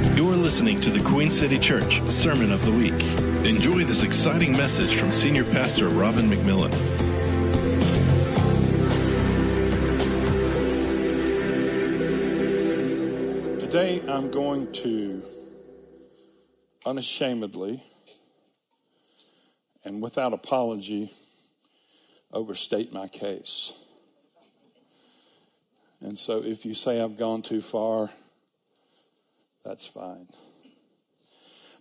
You're listening to the Queen City Church Sermon of the Week. Enjoy this exciting message from Senior Pastor Robin McMillan. Today I'm going to unashamedly and without apology overstate my case. And so if you say I've gone too far, that's fine.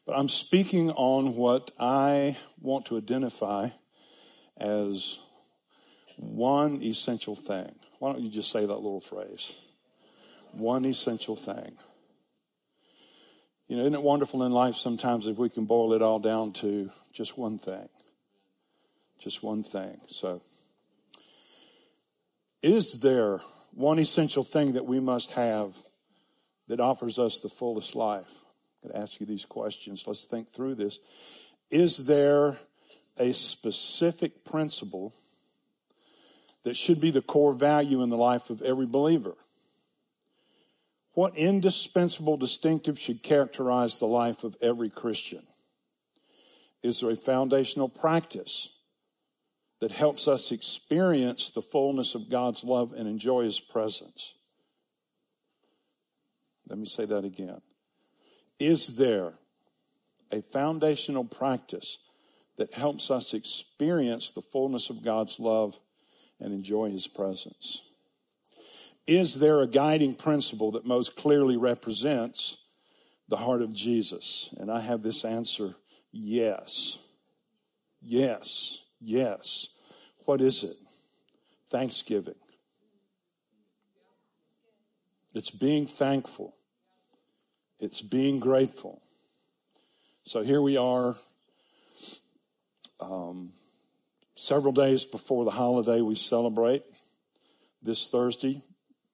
But I'm speaking on what I want to identify as one essential thing. Why don't you just say that little phrase? One essential thing. You know, isn't it wonderful in life sometimes if we can boil it all down to just one thing? Just one thing. So, is there one essential thing that we must have that offers us the fullest life? I'm going to ask you these questions. Let's think through this. Is there a specific principle that should be the core value in the life of every believer? What indispensable distinctive should characterize the life of every Christian? Is there a foundational practice that helps us experience the fullness of God's love and enjoy His presence? Let me say that again. Is there a foundational practice that helps us experience the fullness of God's love and enjoy His presence? Is there a guiding principle that most clearly represents the heart of Jesus? And I have this answer yes. Yes. Yes. What is it? Thanksgiving. It's being thankful. It's being grateful. So here we are, um, several days before the holiday we celebrate this Thursday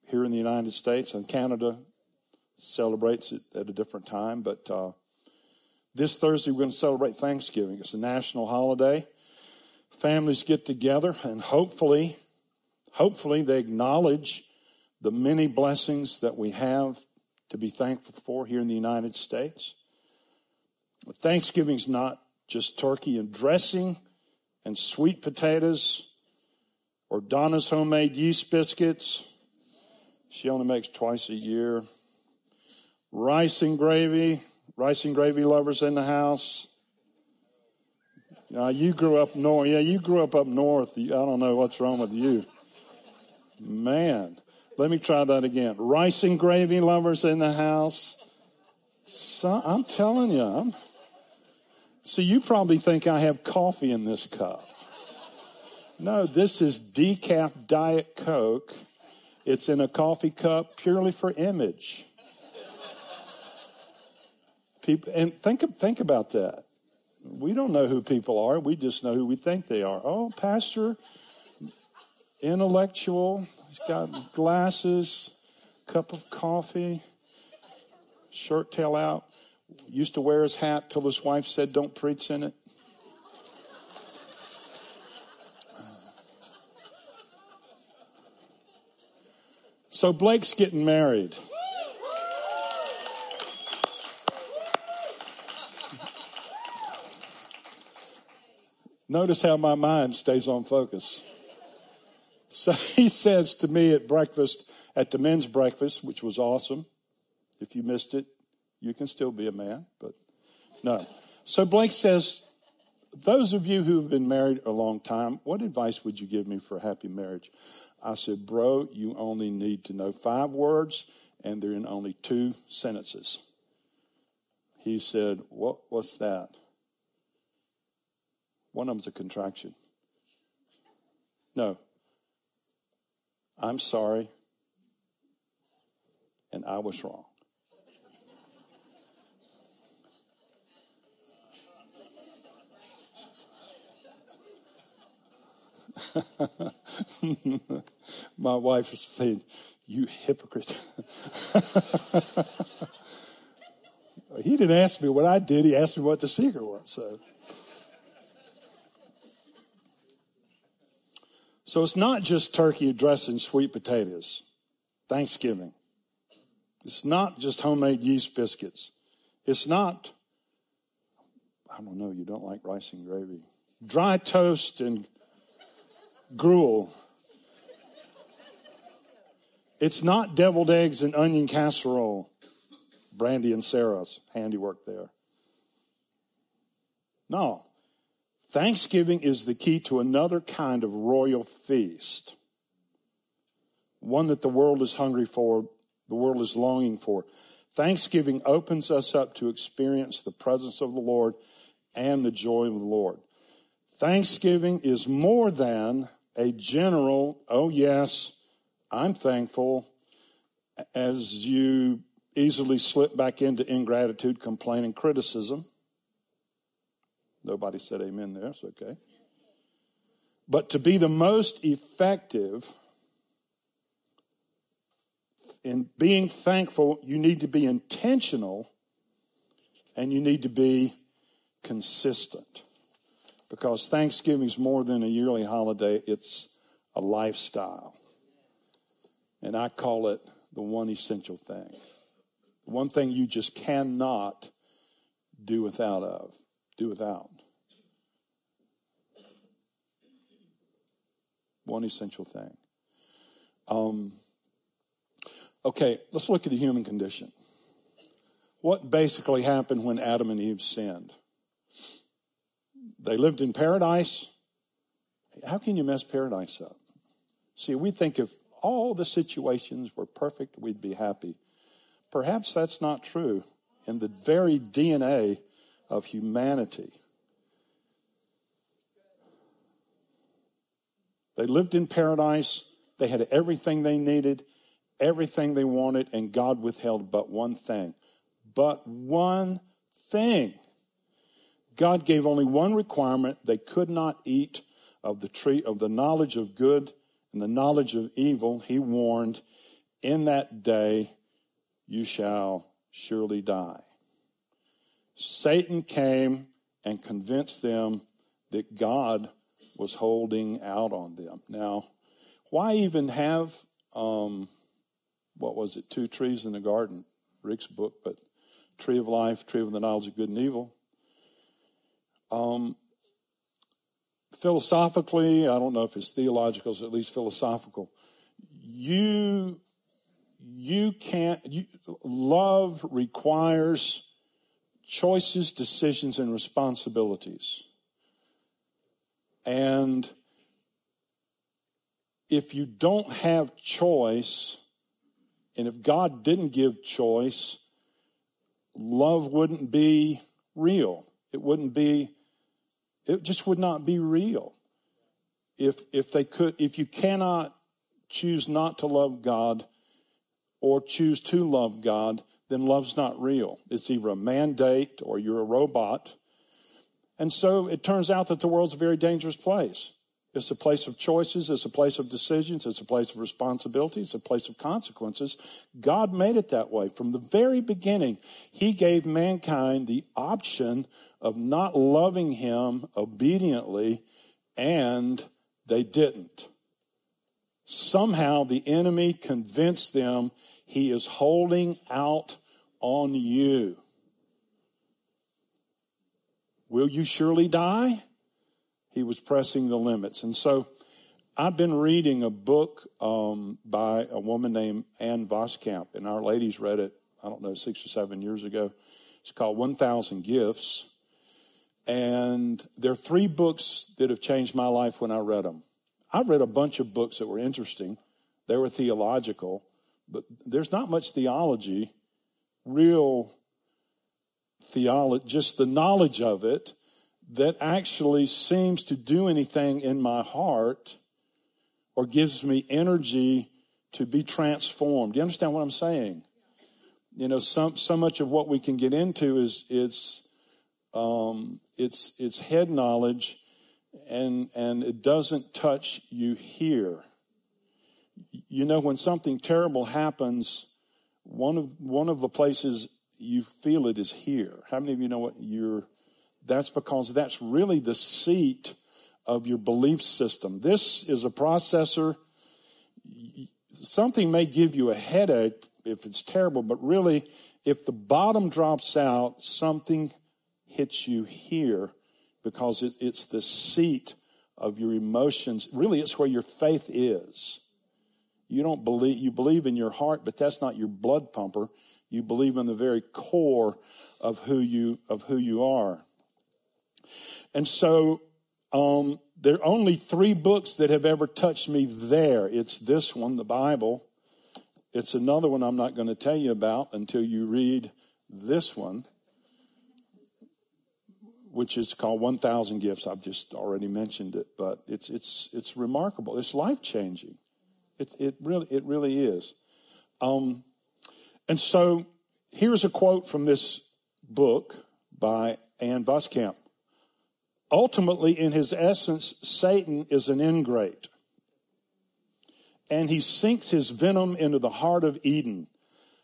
here in the United States, and Canada celebrates it at a different time. But uh, this Thursday, we're going to celebrate Thanksgiving. It's a national holiday. Families get together, and hopefully, hopefully, they acknowledge the many blessings that we have to be thankful for here in the United States. Thanksgiving's not just turkey and dressing and sweet potatoes or Donna's homemade yeast biscuits she only makes twice a year. Rice and gravy. Rice and gravy lovers in the house. Now you grew up north. Yeah, you grew up up north. I don't know what's wrong with you. Man, let me try that again. Rice and gravy lovers in the house. So, I'm telling you. I'm, so you probably think I have coffee in this cup. No, this is decaf Diet Coke it's in a coffee cup purely for image. People, and think, think about that. We don't know who people are. We just know who we think they are. Oh, pastor, intellectual. He's got glasses, cup of coffee, shirt tail out. Used to wear his hat till his wife said, "Don't preach in it." So Blake's getting married. Notice how my mind stays on focus. So he says to me at breakfast, at the men's breakfast, which was awesome. If you missed it, you can still be a man, but no. So Blake says, those of you who have been married a long time, what advice would you give me for a happy marriage? I said, Bro, you only need to know five words, and they're in only two sentences. He said, what, What's that? One of them's a contraction. No. I'm sorry, and I was wrong. My wife is saying, You hypocrite. he didn't ask me what I did, he asked me what the secret was. So. So it's not just turkey dressing sweet potatoes, Thanksgiving. It's not just homemade yeast biscuits. It's not, I don't know, you don't like rice and gravy. Dry toast and gruel. It's not deviled eggs and onion casserole. Brandy and Sarah's handiwork there. No. Thanksgiving is the key to another kind of royal feast. One that the world is hungry for, the world is longing for. Thanksgiving opens us up to experience the presence of the Lord and the joy of the Lord. Thanksgiving is more than a general, oh yes, I'm thankful, as you easily slip back into ingratitude, complaining, criticism. Nobody said amen there, it's okay. But to be the most effective in being thankful, you need to be intentional and you need to be consistent. Because Thanksgiving is more than a yearly holiday, it's a lifestyle. And I call it the one essential thing. The one thing you just cannot do without of, do without. One essential thing. Um, okay, let's look at the human condition. What basically happened when Adam and Eve sinned? They lived in paradise. How can you mess paradise up? See, we think if all the situations were perfect, we'd be happy. Perhaps that's not true in the very DNA of humanity. They lived in paradise. They had everything they needed, everything they wanted, and God withheld but one thing. But one thing. God gave only one requirement. They could not eat of the tree of the knowledge of good and the knowledge of evil. He warned, in that day you shall surely die. Satan came and convinced them that God was holding out on them. Now, why even have, um, what was it, two trees in the garden? Rick's book, but tree of life, tree of the knowledge of good and evil. Um, philosophically, I don't know if it's theological, it's at least philosophical. You, you can't, you, love requires choices, decisions, and responsibilities. And if you don't have choice, and if God didn't give choice, love wouldn't be real. It wouldn't be, it just would not be real. If, if they could, if you cannot choose not to love God or choose to love God, then love's not real. It's either a mandate or you're a robot and so it turns out that the world's a very dangerous place. It's a place of choices. It's a place of decisions. It's a place of responsibilities. It's a place of consequences. God made it that way. From the very beginning, He gave mankind the option of not loving Him obediently, and they didn't. Somehow the enemy convinced them He is holding out on you. Will you surely die? He was pressing the limits. And so I've been reading a book um, by a woman named Ann Voskamp, and our ladies read it, I don't know, six or seven years ago. It's called 1,000 Gifts. And there are three books that have changed my life when I read them. I've read a bunch of books that were interesting, they were theological, but there's not much theology, real theology, just the knowledge of it, that actually seems to do anything in my heart or gives me energy to be transformed. Do you understand what I'm saying? You know, some, so much of what we can get into is it's um, it's it's head knowledge, and and it doesn't touch you here. You know, when something terrible happens, one of one of the places you feel it is here. How many of you know what you're, that's because that's really the seat of your belief system. This is a processor. Something may give you a headache if it's terrible, but really if the bottom drops out, something hits you here because it, it's the seat of your emotions. Really, it's where your faith is. You don't believe, you believe in your heart, but that's not your blood pumper. You believe in the very core of who you, of who you are. And so, um, there are only three books that have ever touched me there. It's this one, the Bible. It's another one I'm not going to tell you about until you read this one, which is called 1000 Gifts. I've just already mentioned it, but it's, it's, it's remarkable. It's life changing. It, it really, it really is. Um, and so here's a quote from this book by Ann Voskamp. Ultimately, in his essence, Satan is an ingrate. And he sinks his venom into the heart of Eden.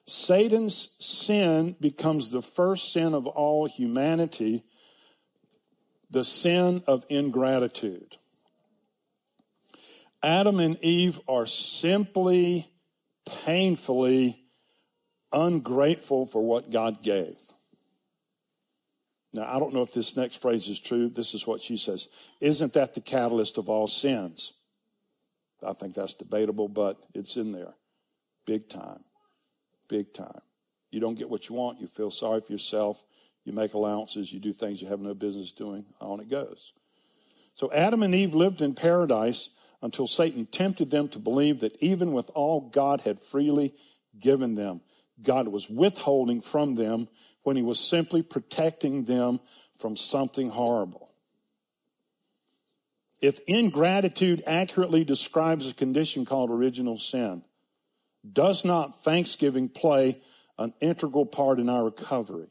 Satan's sin becomes the first sin of all humanity, the sin of ingratitude. Adam and Eve are simply, painfully ungrateful for what God gave. Now, I don't know if this next phrase is true. This is what she says. Isn't that the catalyst of all sins? I think that's debatable, but it's in there. Big time. Big time. You don't get what you want. You feel sorry for yourself. You make allowances. You do things you have no business doing. On it goes. So Adam and Eve lived in paradise until Satan tempted them to believe that even with all God had freely given them, God was withholding from them when he was simply protecting them from something horrible. If ingratitude accurately describes a condition called original sin, does not thanksgiving play an integral part in our recovery,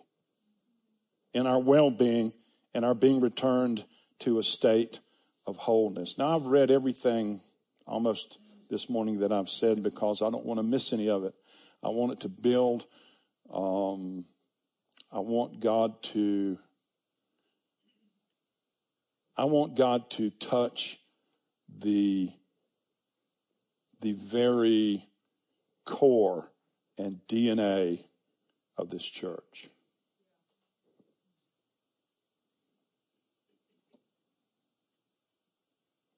in our well being, and our being returned to a state of wholeness? Now, I've read everything almost this morning that I've said because I don't want to miss any of it. I want it to build um, I want God to I want God to touch the the very core and DNA of this church.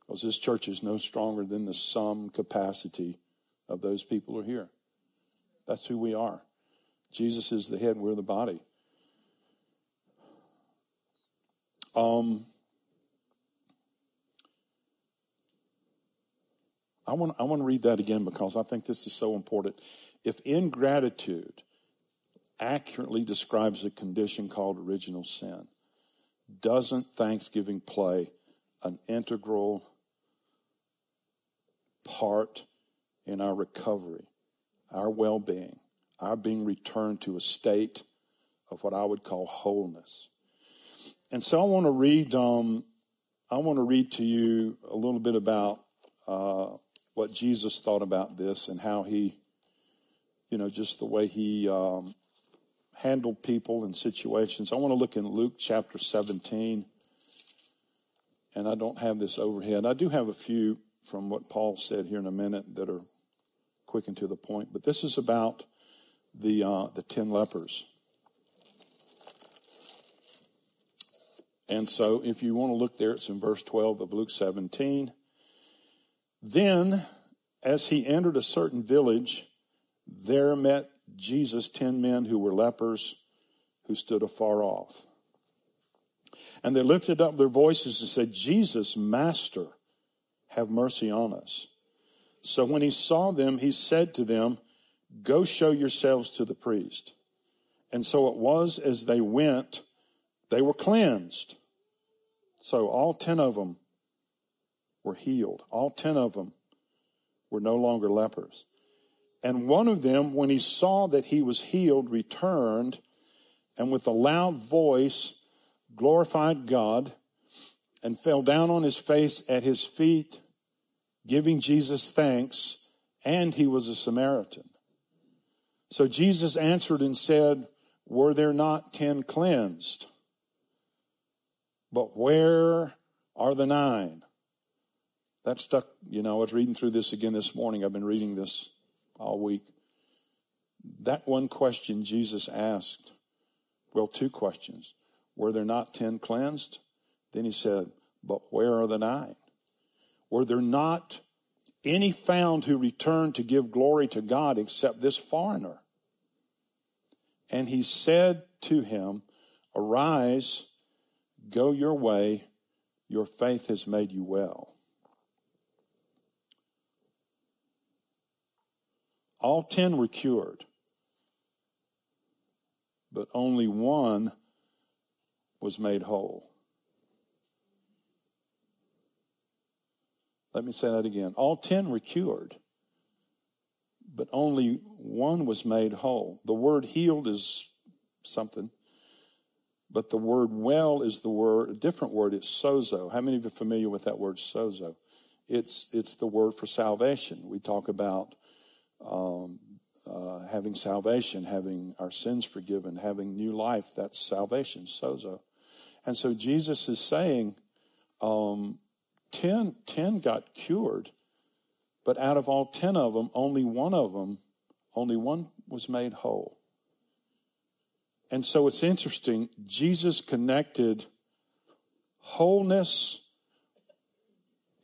Because this church is no stronger than the sum capacity of those people who are here. That's who we are. Jesus is the head, we're the body. Um, I want, I want to read that again because I think this is so important. If ingratitude accurately describes a condition called original sin, doesn't thanksgiving play an integral part in our recovery, our well being, our being returned to a state of what I would call wholeness? And so I want to read. Um, I want to read to you a little bit about uh, what Jesus thought about this and how he, you know, just the way he um, handled people and situations. I want to look in Luke chapter 17, and I don't have this overhead. I do have a few from what Paul said here in a minute that are quick and to the point, but this is about the uh, the ten lepers. And so, if you want to look there, it's in verse 12 of Luke 17. Then, as he entered a certain village, there met Jesus ten men who were lepers who stood afar off. And they lifted up their voices and said, Jesus, Master, have mercy on us. So when he saw them, he said to them, Go show yourselves to the priest. And so it was as they went they were cleansed. So all 10 of them were healed. All 10 of them were no longer lepers. And one of them, when he saw that he was healed, returned and with a loud voice glorified God and fell down on his face at his feet, giving Jesus thanks. And he was a Samaritan. So Jesus answered and said, Were there not ten cleansed? But where are the nine? That stuck, you know, I was reading through this again this morning. I've been reading this all week. that one question Jesus asked, well, two questions. Were there not 10 cleansed? Then he said, But where are the nine? Were there not any found who returned to give glory to God except this foreigner? And he said to him, Arise, go your way, your faith has made you well. All ten were cured, but only one was made whole. Let me say that again. All ten were cured, but only one was made whole. The word healed is something, but the word well is the word, a different word. It's sozo. How many of you are familiar with that word sozo? It's, it's the word for salvation. We talk about um, uh, having salvation, having our sins forgiven, having new life. That's salvation, sozo. And so Jesus is saying, um, 10, 10 got cured, but out of all 10 of them, only one of them, only one was made whole. And so it's interesting. Jesus connected wholeness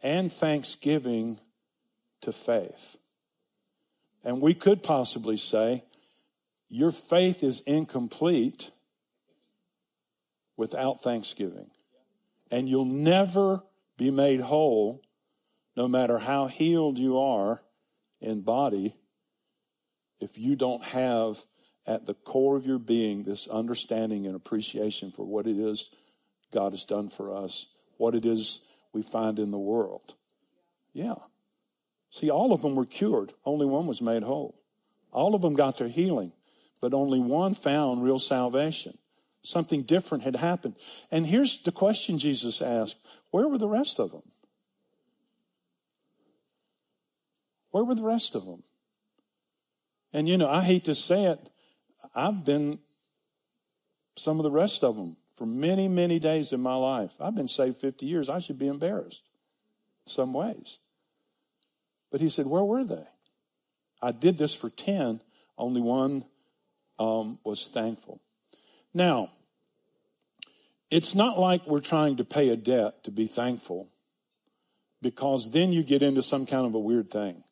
and thanksgiving to faith. And we could possibly say, your faith is incomplete without thanksgiving. And you'll never be made whole, no matter how healed you are in body, if you don't have at the core of your being this understanding and appreciation for what it is God has done for us, what it is we find in the world. Yeah. See, all of them were cured, only one was made whole. All of them got their healing, but only one found real salvation. Something different had happened. And here's the question Jesus asked Where were the rest of them? Where were the rest of them? And you know, I hate to say it, I've been some of the rest of them for many, many days in my life. I've been saved 50 years. I should be embarrassed in some ways. But he said, Where were they? I did this for 10, only one um, was thankful. Now, it's not like we're trying to pay a debt to be thankful, because then you get into some kind of a weird thing.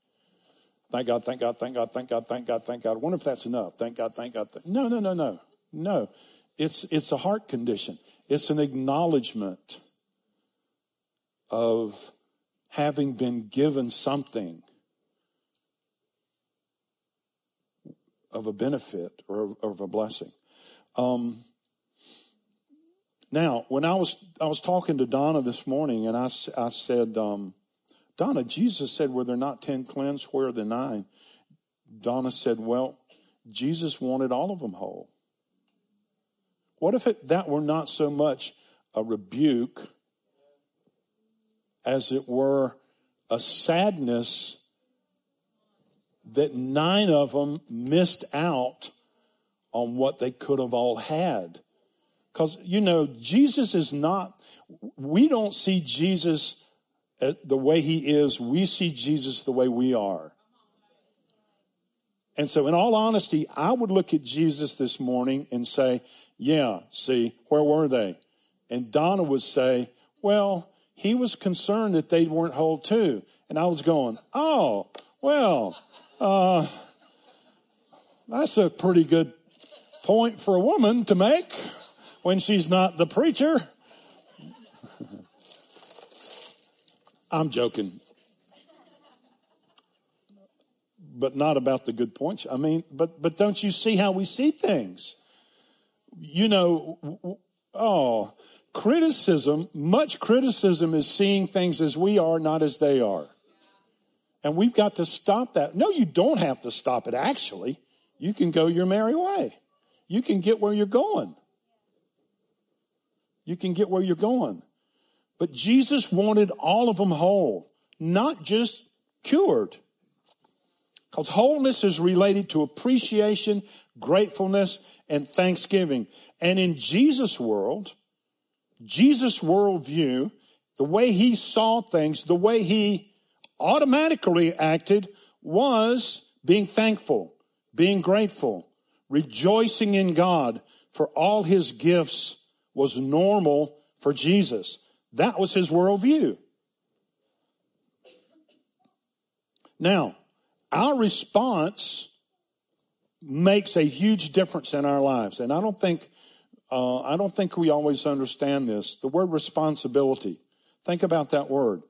Thank God, thank God, thank God, thank God, thank God, thank God. I wonder if that's enough. Thank God, thank God. No, no, no, no. No. It's, it's a heart condition. It's an acknowledgement of having been given something of a benefit or of a blessing. Um, now, when I was I was talking to Donna this morning, and I, I said, um, Donna, Jesus said, "Were there not ten cleansed? Where are the nine? Donna said, "Well, Jesus wanted all of them whole." What if it, that were not so much a rebuke as it were a sadness that nine of them missed out on what they could have all had. Because, you know, Jesus is not, we don't see Jesus the way he is, we see Jesus the way we are. And so, in all honesty, I would look at Jesus this morning and say, Yeah, see, where were they? And Donna would say, Well, he was concerned that they weren't whole too. And I was going, Oh, well, uh, that's a pretty good point for a woman to make when she's not the preacher. I'm joking. But not about the good points. I mean, but but don't you see how we see things? You know, oh, criticism, much criticism is seeing things as we are, not as they are. And we've got to stop that. No, you don't have to stop it, actually. You can go your merry way. You can get where you're going. You can get where you're going. But Jesus wanted all of them whole, not just cured. Because wholeness is related to appreciation, gratefulness, and thanksgiving. And in Jesus' world, Jesus' worldview, the way he saw things, the way he automatically acted was being thankful, being grateful, rejoicing in God for all his gifts was normal for Jesus. That was his worldview. Now, our response makes a huge difference in our lives. And I don't think, uh, I don't think we always understand this. The word responsibility. Think about that word.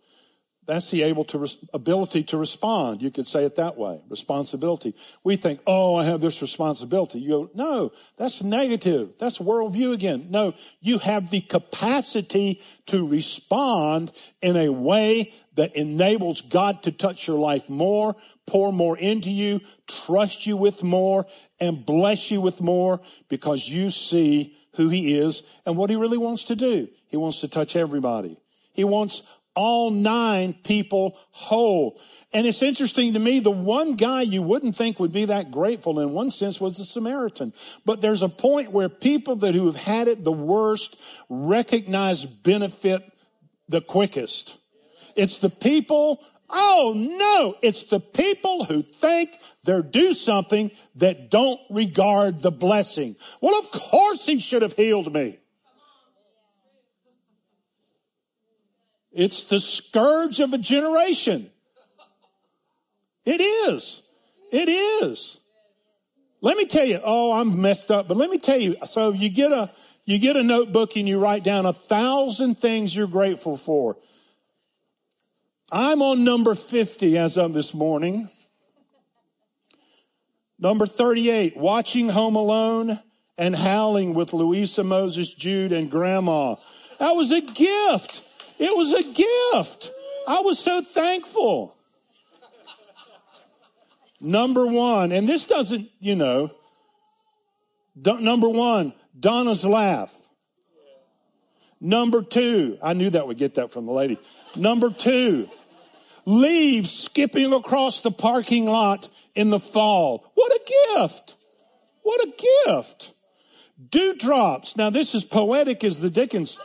That's the able to ability to respond. You could say it that way. Responsibility. We think, oh, I have this responsibility. You go, no, that's negative. That's worldview again. No, you have the capacity to respond in a way that enables God to touch your life more, pour more into you, trust you with more, and bless you with more because you see who he is and what he really wants to do. He wants to touch everybody. He wants all nine people whole. And it's interesting to me, the one guy you wouldn't think would be that grateful in one sense was the Samaritan. But there's a point where people that who have had it the worst recognize benefit the quickest. It's the people, oh no, it's the people who think they're due something that don't regard the blessing. Well, of course he should have healed me. It's the scourge of a generation. It is. It is. Let me tell you, oh, I'm messed up, but let me tell you, so you get a, you get a notebook and you write down a thousand things you're grateful for. I'm on number 50 as of this morning. Number 38, watching Home Alone and howling with Louisa Moses, Jude, and Grandma. That was a gift. It was a gift. I was so thankful. Number one, and this doesn't, you know, number one, Donna's laugh. Number two, I knew that would get that from the lady. Number two, leaves skipping across the parking lot in the fall. What a gift! What a gift! Dewdrops. Now this is poetic as the Dickens.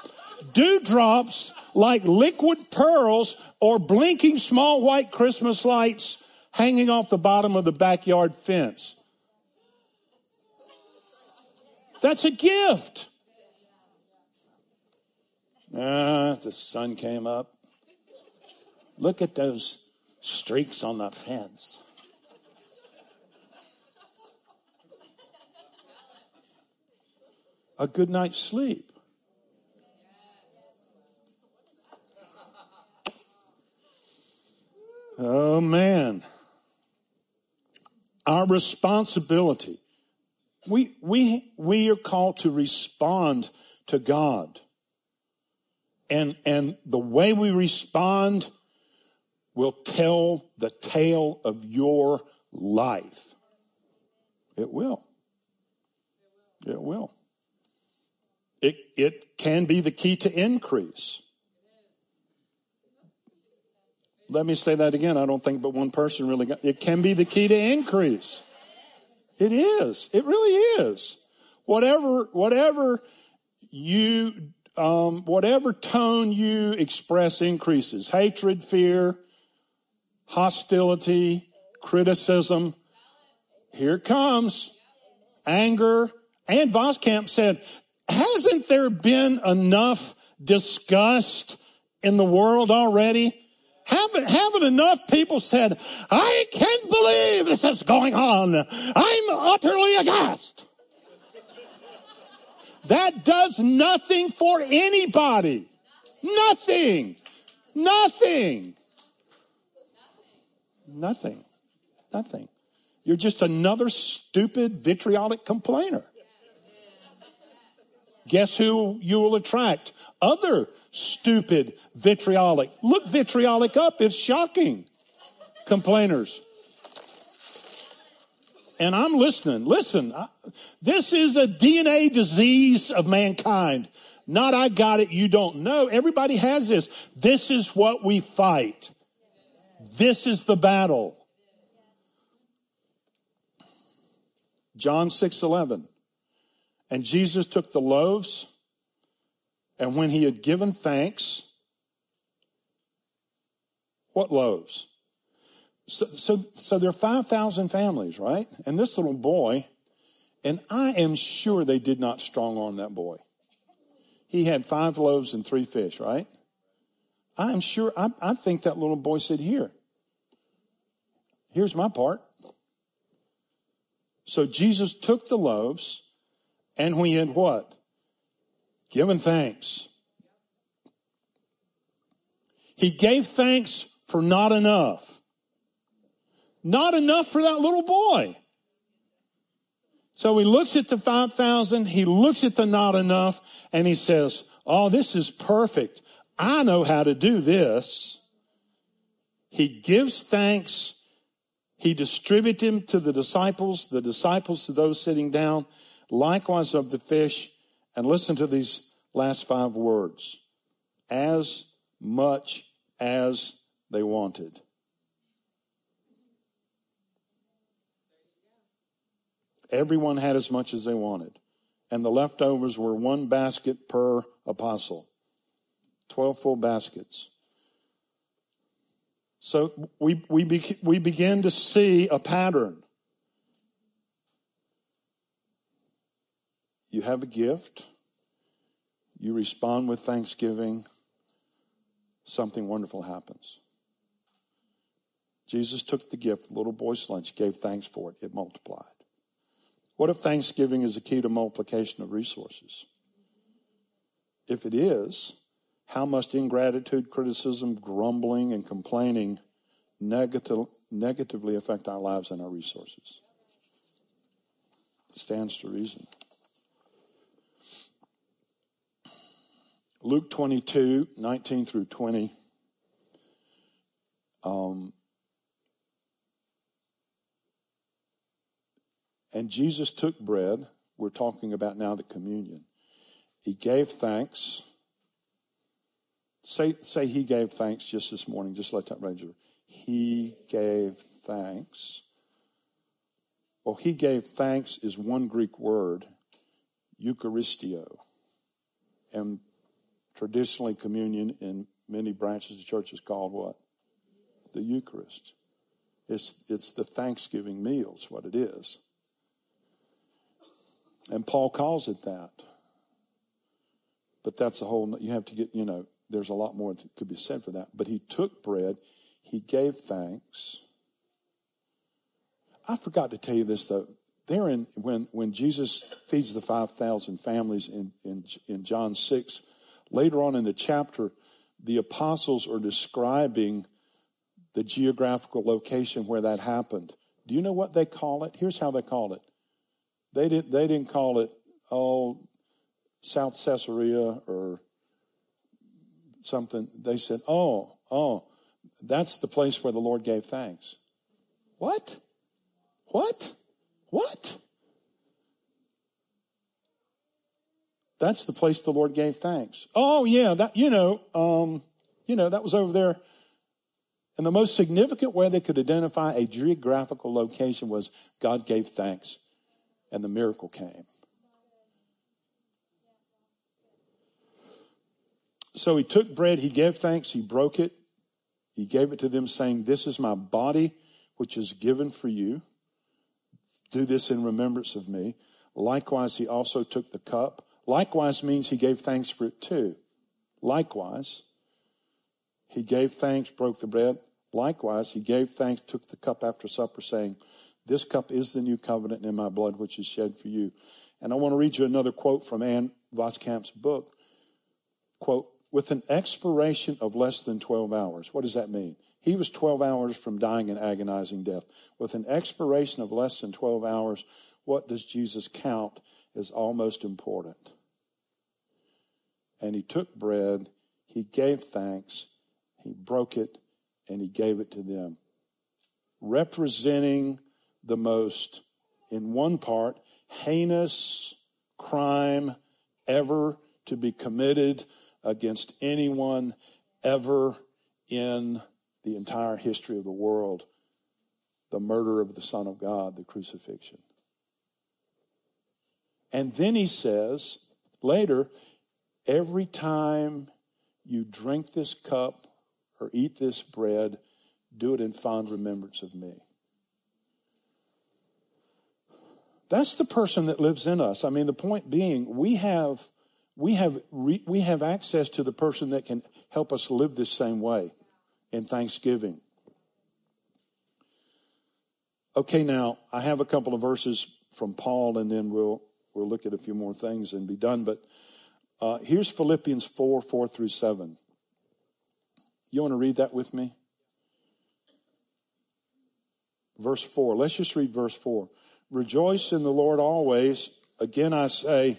Dewdrops like liquid pearls or blinking small white Christmas lights hanging off the bottom of the backyard fence. That's a gift. Ah, the sun came up. Look at those streaks on the fence. A good night's sleep. Oh man. Our responsibility. We, we, we are called to respond to God. And, and the way we respond will tell the tale of your life. It will. It will. It, it can be the key to increase. Let me say that again. I don't think but one person really got it can be the key to increase. It is. It really is. Whatever, whatever you, um, whatever tone you express increases. Hatred, fear, hostility, criticism. Here comes anger. Ann Voskamp said, hasn't there been enough disgust in the world already? Haven't, enough people said, I can't believe this is going on. I'm utterly aghast. That does nothing for anybody. Nothing. Nothing. Nothing. Nothing. You're just another stupid, vitriolic complainer. Guess who you will attract? Other stupid, vitriolic. Look vitriolic up. It's shocking. Complainers. And I'm listening. Listen, this is a DNA disease of mankind. Not I got it, you don't know. Everybody has this. This is what we fight. This is the battle. John 6 11. And Jesus took the loaves and when he had given thanks, what loaves? So, so, so there are 5,000 families, right? And this little boy, and I am sure they did not strong arm that boy. He had five loaves and three fish, right? I'm sure, I, I think that little boy said, Here, here's my part. So Jesus took the loaves and we had what? Given thanks. He gave thanks for not enough. Not enough for that little boy. So he looks at the 5,000, he looks at the not enough, and he says, Oh, this is perfect. I know how to do this. He gives thanks. He distributes them to the disciples, the disciples to those sitting down, likewise of the fish. And listen to these last five words. As much as they wanted. Everyone had as much as they wanted. And the leftovers were one basket per apostle. 12 full baskets. So we, we, be, we begin to see a pattern. You have a gift, you respond with thanksgiving, something wonderful happens. Jesus took the gift, the little boy's lunch, gave thanks for it, it multiplied. What if thanksgiving is the key to multiplication of resources? If it is, how must ingratitude, criticism, grumbling, and complaining negative, negatively affect our lives and our resources? It stands to reason. Luke 22, 19 through 20. Um, and Jesus took bread. We're talking about now the communion. He gave thanks Say, say he gave thanks just this morning. Just let that register. He gave thanks. Well, he gave thanks is one Greek word, Eucharisteo. And traditionally, communion in many branches of the church is called what? The Eucharist. It's, it's the Thanksgiving meal, is what it is. And Paul calls it that. But that's a whole, you have to get, you know, there's a lot more that could be said for that. But he took bread, he gave thanks. I forgot to tell you this though. There in when when Jesus feeds the five thousand families in, in in John six, later on in the chapter, the apostles are describing the geographical location where that happened. Do you know what they call it? Here's how they called it. They didn't they didn't call it oh South Caesarea or something, they said, Oh, oh, that's the place where the Lord gave thanks. What? What? What? That's the place the Lord gave thanks. Oh yeah, that you know, um, you know, that was over there. And the most significant way they could identify a geographical location was God gave thanks and the miracle came. So he took bread, he gave thanks, he broke it, he gave it to them, saying, This is my body, which is given for you. Do this in remembrance of me. Likewise, he also took the cup. Likewise means he gave thanks for it too. Likewise, he gave thanks, broke the bread. Likewise, he gave thanks, took the cup after supper, saying, This cup is the new covenant in my blood, which is shed for you. And I want to read you another quote from Ann Voskamp's book. Quote, with an expiration of less than 12 hours. What does that mean? He was 12 hours from dying an agonizing death. With an expiration of less than 12 hours, what does Jesus count as almost important? And he took bread, he gave thanks, he broke it, and he gave it to them, representing the most, in one part, heinous crime ever to be committed against anyone ever in the entire history of the world the murder of the Son of God, the crucifixion. And then he says later, every time you drink this cup or eat this bread, Do it in fond remembrance of me. That's the person that lives in us. I mean, the point being, we have, we have, re, we have access to the person that can help us live this same way in Thanksgiving. Okay, now I have a couple of verses from Paul, and then we'll we'll look at a few more things and be done. But uh, here's Philippians four four through seven. You want to read that with me? Verse four. Let's just read verse four. Rejoice in the Lord always. Again, I say.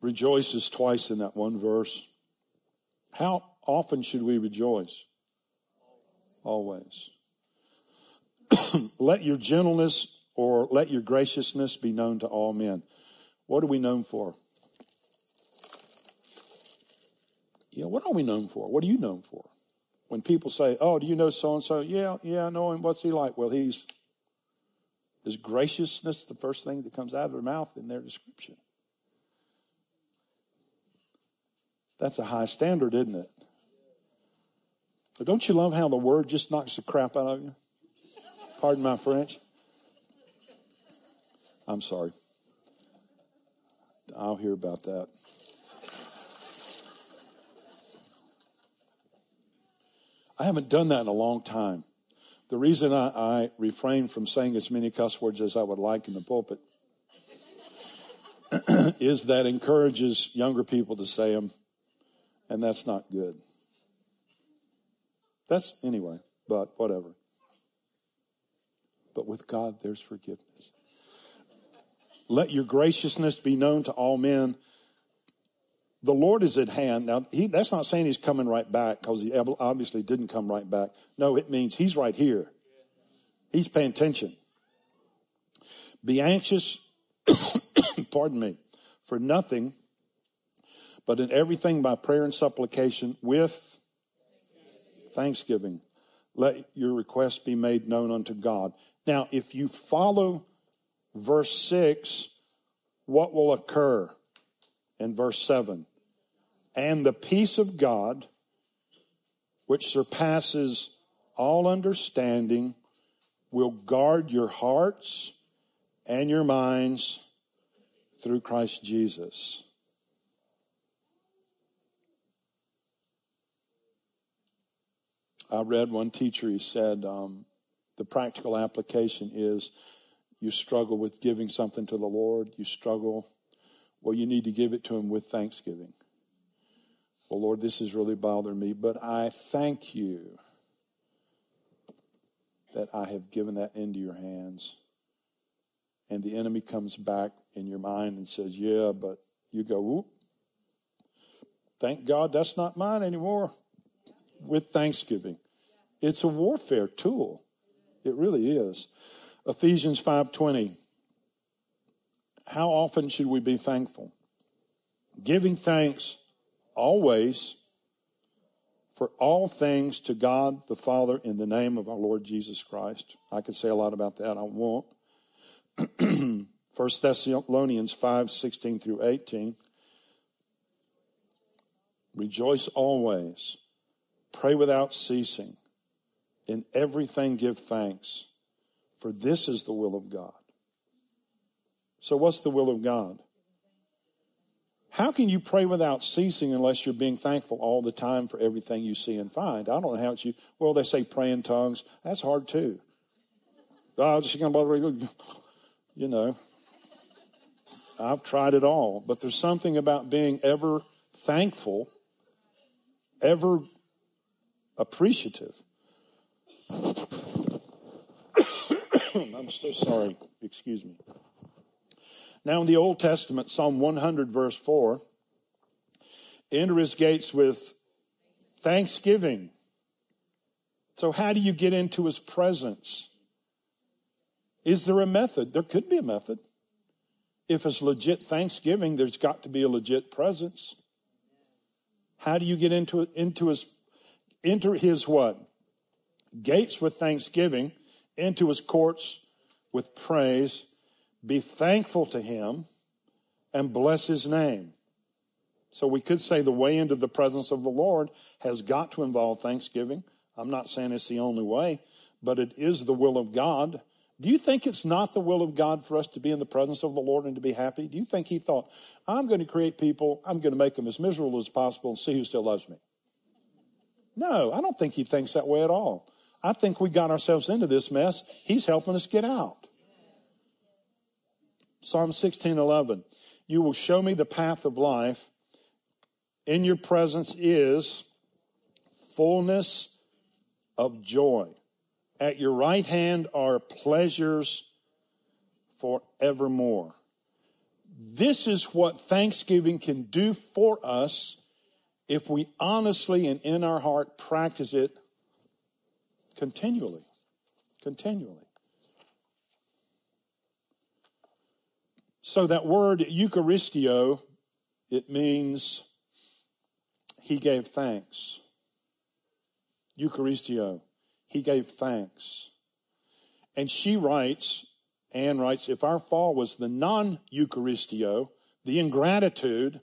Rejoices twice in that one verse. How often should we rejoice? Always. let your gentleness or let your graciousness be known to all men. What are we known for? Yeah, what are we known for? What are you known for? When people say, Oh, do you know so and so? Yeah, yeah, I know him. What's he like? Well, he's is graciousness the first thing that comes out of their mouth in their description. That's a high standard, isn't it? But don't you love how the word just knocks the crap out of you? Pardon my French. I'm sorry. I'll hear about that. I haven't done that in a long time. The reason I, I refrain from saying as many cuss words as I would like in the pulpit is that encourages younger people to say them, and that's not good. That's anyway, but whatever. But with God, there's forgiveness. Let your graciousness be known to all men. The Lord is at hand. Now, he, that's not saying he's coming right back because he obviously didn't come right back. No, it means he's right here. He's paying attention. Be anxious, pardon me, for nothing, but in everything by prayer and supplication with thanksgiving. Let your request be made known unto God. Now, if you follow verse 6, what will occur in verse 7? And the peace of God, which surpasses all understanding, will guard your hearts and your minds through Christ Jesus. I read one teacher, he said, um, the practical application is you struggle with giving something to the Lord, you struggle, well, you need to give it to Him with thanksgiving. Well, Lord, this is really bothering me, but I thank you that I have given that into your hands. And the enemy comes back in your mind and says, Yeah, but you go, Whoop. Thank God that's not mine anymore with thanksgiving. It's a warfare tool. It really is. Ephesians 5:20 How often should we be thankful? Giving thanks always for all things to God the Father in the name of our Lord Jesus Christ. I could say a lot about that. I won't. 1 Thessalonians 5 16 through 18. Rejoice always. Pray without ceasing. In everything give thanks, for this is the will of God. So, what's the will of God? How can you pray without ceasing unless you're being thankful all the time for everything you see and find? I don't know how it's you. Well, they say pray in tongues. That's hard too. Oh, God, you know, I've tried it all, but there's something about being ever thankful, ever appreciative. I'm so sorry. Excuse me. Now, in the Old Testament, Psalm 100, verse 4 enter his gates with thanksgiving. So, how do you get into his presence? Is there a method? There could be a method. If it's legit thanksgiving, there's got to be a legit presence. How do you get into into his enter his what? Gates with thanksgiving, into his courts with praise. Be thankful to him and bless his name. So we could say the way into the presence of the Lord has got to involve thanksgiving. I'm not saying it's the only way, but it is the will of God. Do you think it's not the will of God for us to be in the presence of the Lord and to be happy? Do you think He thought, I'm going to create people, I'm going to make them as miserable as possible and see who still loves me? No, I don't think He thinks that way at all. I think we got ourselves into this mess. He's helping us get out. Psalm 16 11. You will show me the path of life. In your presence is fullness of joy. At your right hand are pleasures forevermore. This is what Thanksgiving can do for us if we honestly and in our heart practice it continually. Continually. So that word Eucharisteo, it means he gave thanks. Eucharisteo, he gave thanks. And she writes, Ann writes, if our fall was the non Eucharisteo, the ingratitude,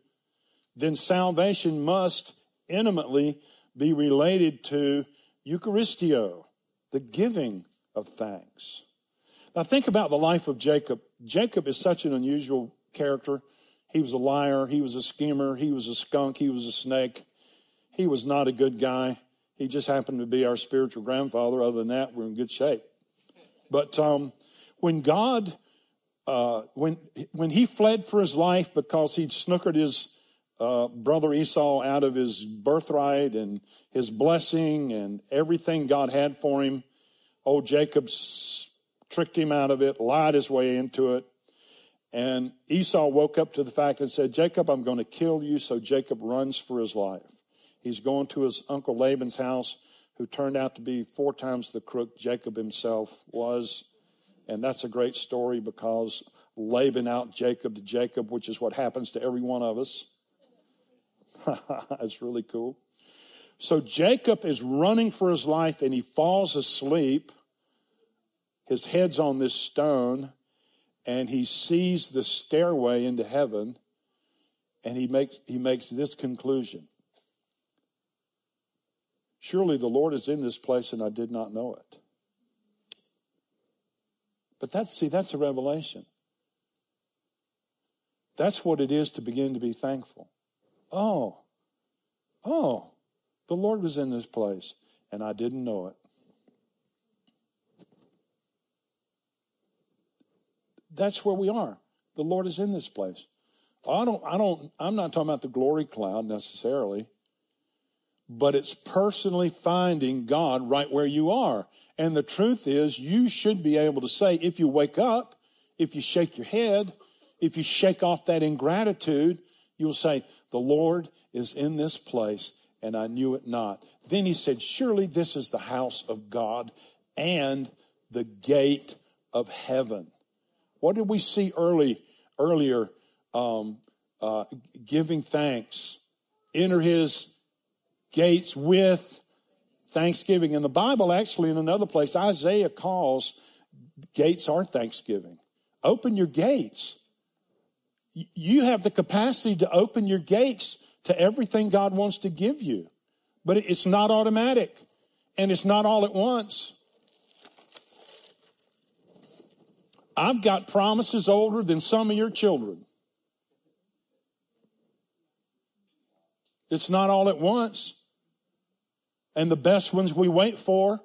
then salvation must intimately be related to Eucharisteo, the giving of thanks. Now think about the life of Jacob. Jacob is such an unusual character. He was a liar. He was a schemer. He was a skunk. He was a snake. He was not a good guy. He just happened to be our spiritual grandfather. Other than that, we're in good shape. But um, when God, uh, when when he fled for his life because he'd snookered his uh, brother Esau out of his birthright and his blessing and everything God had for him, old Jacob tricked him out of it, lied his way into it. And Esau woke up to the fact and said, Jacob, I'm going to kill you. So Jacob runs for his life. He's going to his uncle Laban's house, who turned out to be four times the crook Jacob himself was. And that's a great story because Laban out Jacob to Jacob, which is what happens to every one of us. that's really cool. So Jacob is running for his life and he falls asleep. His head's on this stone and he sees the stairway into heaven and he makes, he makes this conclusion. Surely the Lord is in this place and I did not know it. But that's, see, that's a revelation. That's what it is to begin to be thankful. Oh, oh, the Lord was in this place and I didn't know it. That's where we are. The Lord is in this place. I don't, I don't, I'm not talking about the glory cloud necessarily but it's personally finding God right where you are. And the truth is, you should be able to say, if you wake up, if you shake your head, if you shake off that ingratitude, you'll say, The Lord is in this place, and I knew it not. Then he said, Surely this is the house of God and the gate of heaven. What did we see early, earlier? Um, uh, giving thanks. Enter his gates with thanksgiving. In the Bible, actually, in another place, Isaiah calls gates are thanksgiving. Open your gates. You have the capacity to open your gates to everything God wants to give you, but it's not automatic and it's not all at once. I've got promises older than some of your children. It's not all at once and the best ones we wait for.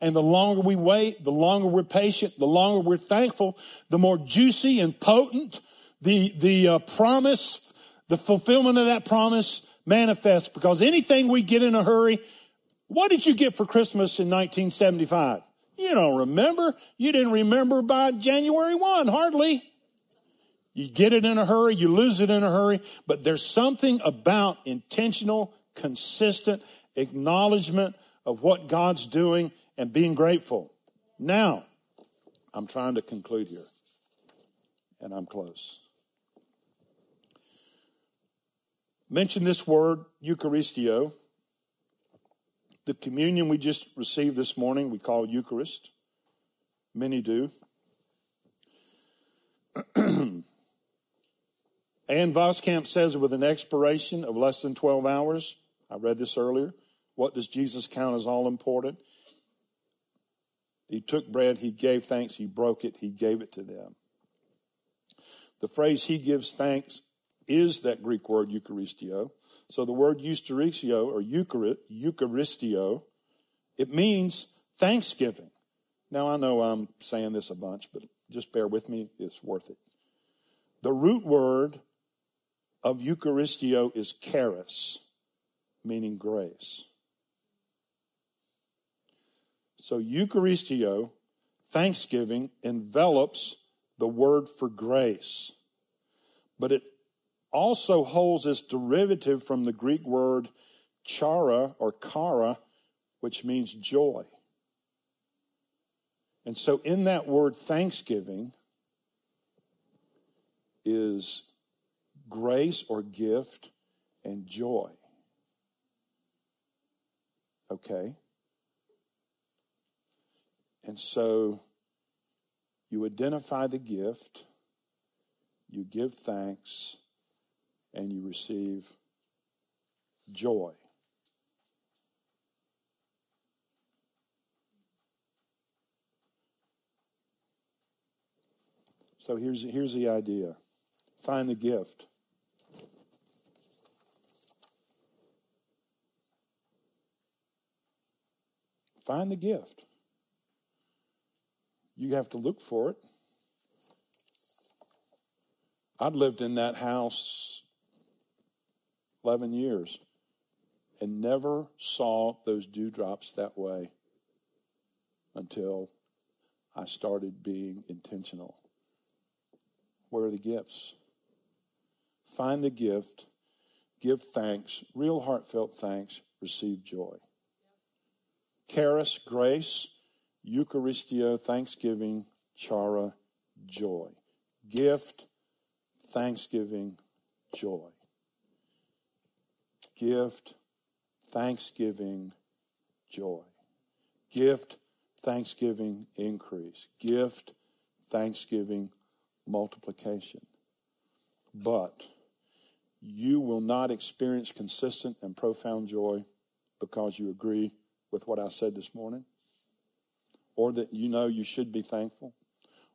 And the longer we wait, the longer we're patient, the longer we're thankful, the more juicy and potent the, the uh, promise, the fulfillment of that promise manifests. Because anything we get in a hurry, what did you get for Christmas in 1975? You don't remember. You didn't remember by January 1, hardly. You get it in a hurry, you lose it in a hurry, but there's something about intentional, consistent, acknowledgement of what God's doing and being grateful. Now, I'm trying to conclude here, and I'm close. Mention this word, Eucharisteo. The communion we just received this morning, we call Eucharist. Many do. Ann Voskamp says with an expiration of less than 12 hours, I read this earlier. What does Jesus count as all important? He took bread, he gave thanks, he broke it, he gave it to them. The phrase he gives thanks is that Greek word Eucharisteo. So the word Eucharisteo or Eucharisteo, it means thanksgiving. Now I know I'm saying this a bunch, but just bear with me, it's worth it. The root word of Eucharisteo is charis, meaning grace. So Eucharisteo, thanksgiving, envelops the word for grace. But it also holds its derivative from the Greek word chara or kara, which means joy. And so in that word thanksgiving is grace or gift and joy. Okay? And so you identify the gift, you give thanks, and you receive joy. So here's, here's the idea find the gift. Find the gift. You have to look for it. I'd lived in that house 11 years and never saw those dewdrops that way until I started being intentional. Where are the gifts? Find the gift, give thanks, real heartfelt thanks, receive joy. Charis, grace, Eucharisteo, thanksgiving, chara, joy. Gift, thanksgiving, joy. Gift, thanksgiving, joy. Gift, thanksgiving, increase. Gift, thanksgiving, multiplication. But you will not experience consistent and profound joy because you agree with what I said this morning, or that you know you should be thankful,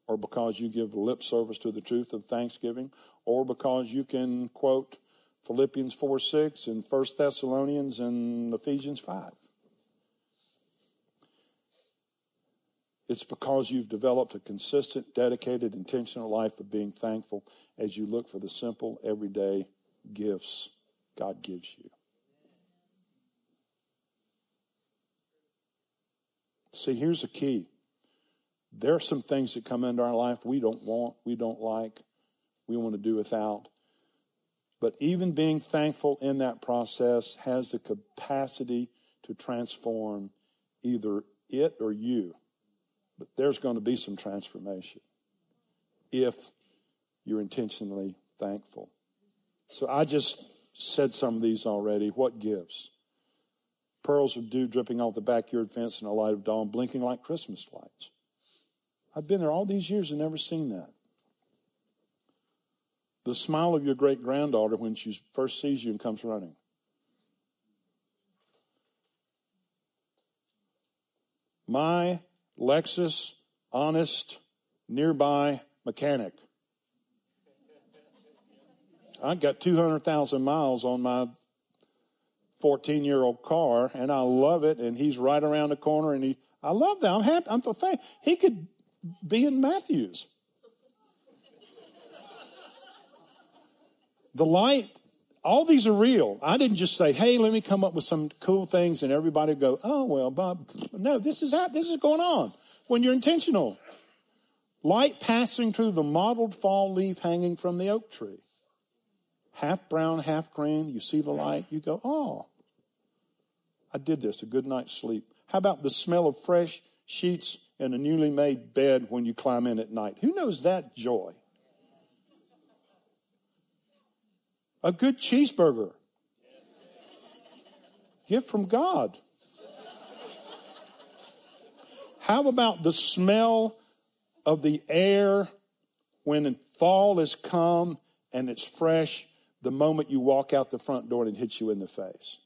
or because you give lip service to the truth of thanksgiving, or because you can quote Philippians 4 6 and 1 Thessalonians and Ephesians 5. It's because you've developed a consistent, dedicated, intentional life of being thankful as you look for the simple, everyday gifts God gives you. See, here's the key. There are some things that come into our life we don't want, we don't like, we want to do without. But even being thankful in that process has the capacity to transform either it or you. But there's going to be some transformation if you're intentionally thankful. So I just said some of these already. What gives? pearls of dew dripping off the backyard fence in the light of dawn, blinking like Christmas lights. I've been there all these years and never seen that. The smile of your great granddaughter when she first sees you and comes running. My Lexus honest nearby mechanic. I got 200,000 miles on my 14 year old car and I love it. And he's right around the corner and he, I love that. I'm happy. I'm faith. He could be in Matthews. The light, all these are real. I didn't just say, hey, let me come up with some cool things and everybody go, oh, well, Bob, no, this is, this is going on when you're intentional. Light passing through the mottled fall leaf hanging from the oak tree half brown, half green. You see the light, you go, oh, I did this, a good night's sleep. How about the smell of fresh sheets in a newly made bed when you climb in at night? Who knows that joy? A good cheeseburger. Gift from God. How about the smell of the air when fall has come and it's fresh the moment you walk out the front door and it hits you in the face.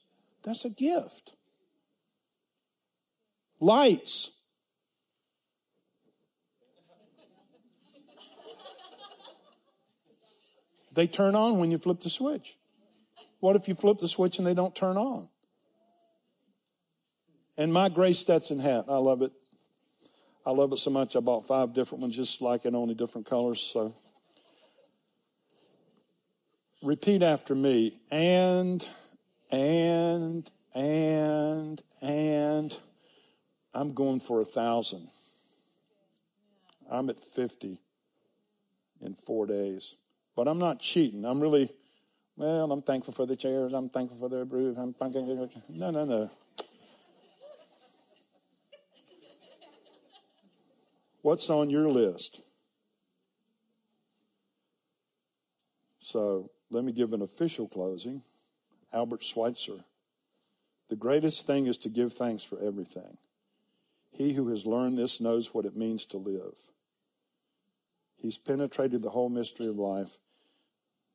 That's a gift. Lights. They turn on when you flip the switch. What if you flip the switch and they don't turn on? And my gray Stetson hat, I love it. I love it so much I bought five different ones just like it, only different colors. So repeat after me. And, and, and, and I'm going for a thousand. I'm at 50 in four days. But I'm not cheating. I'm really, well, I'm thankful for the chairs. I'm thankful for the roof. I'm thankful. No, no, no. What's on your list? So let me give an official closing. Albert Schweitzer. The greatest thing is to give thanks for everything. He who has learned this knows what it means to live. He's penetrated the whole mystery of life,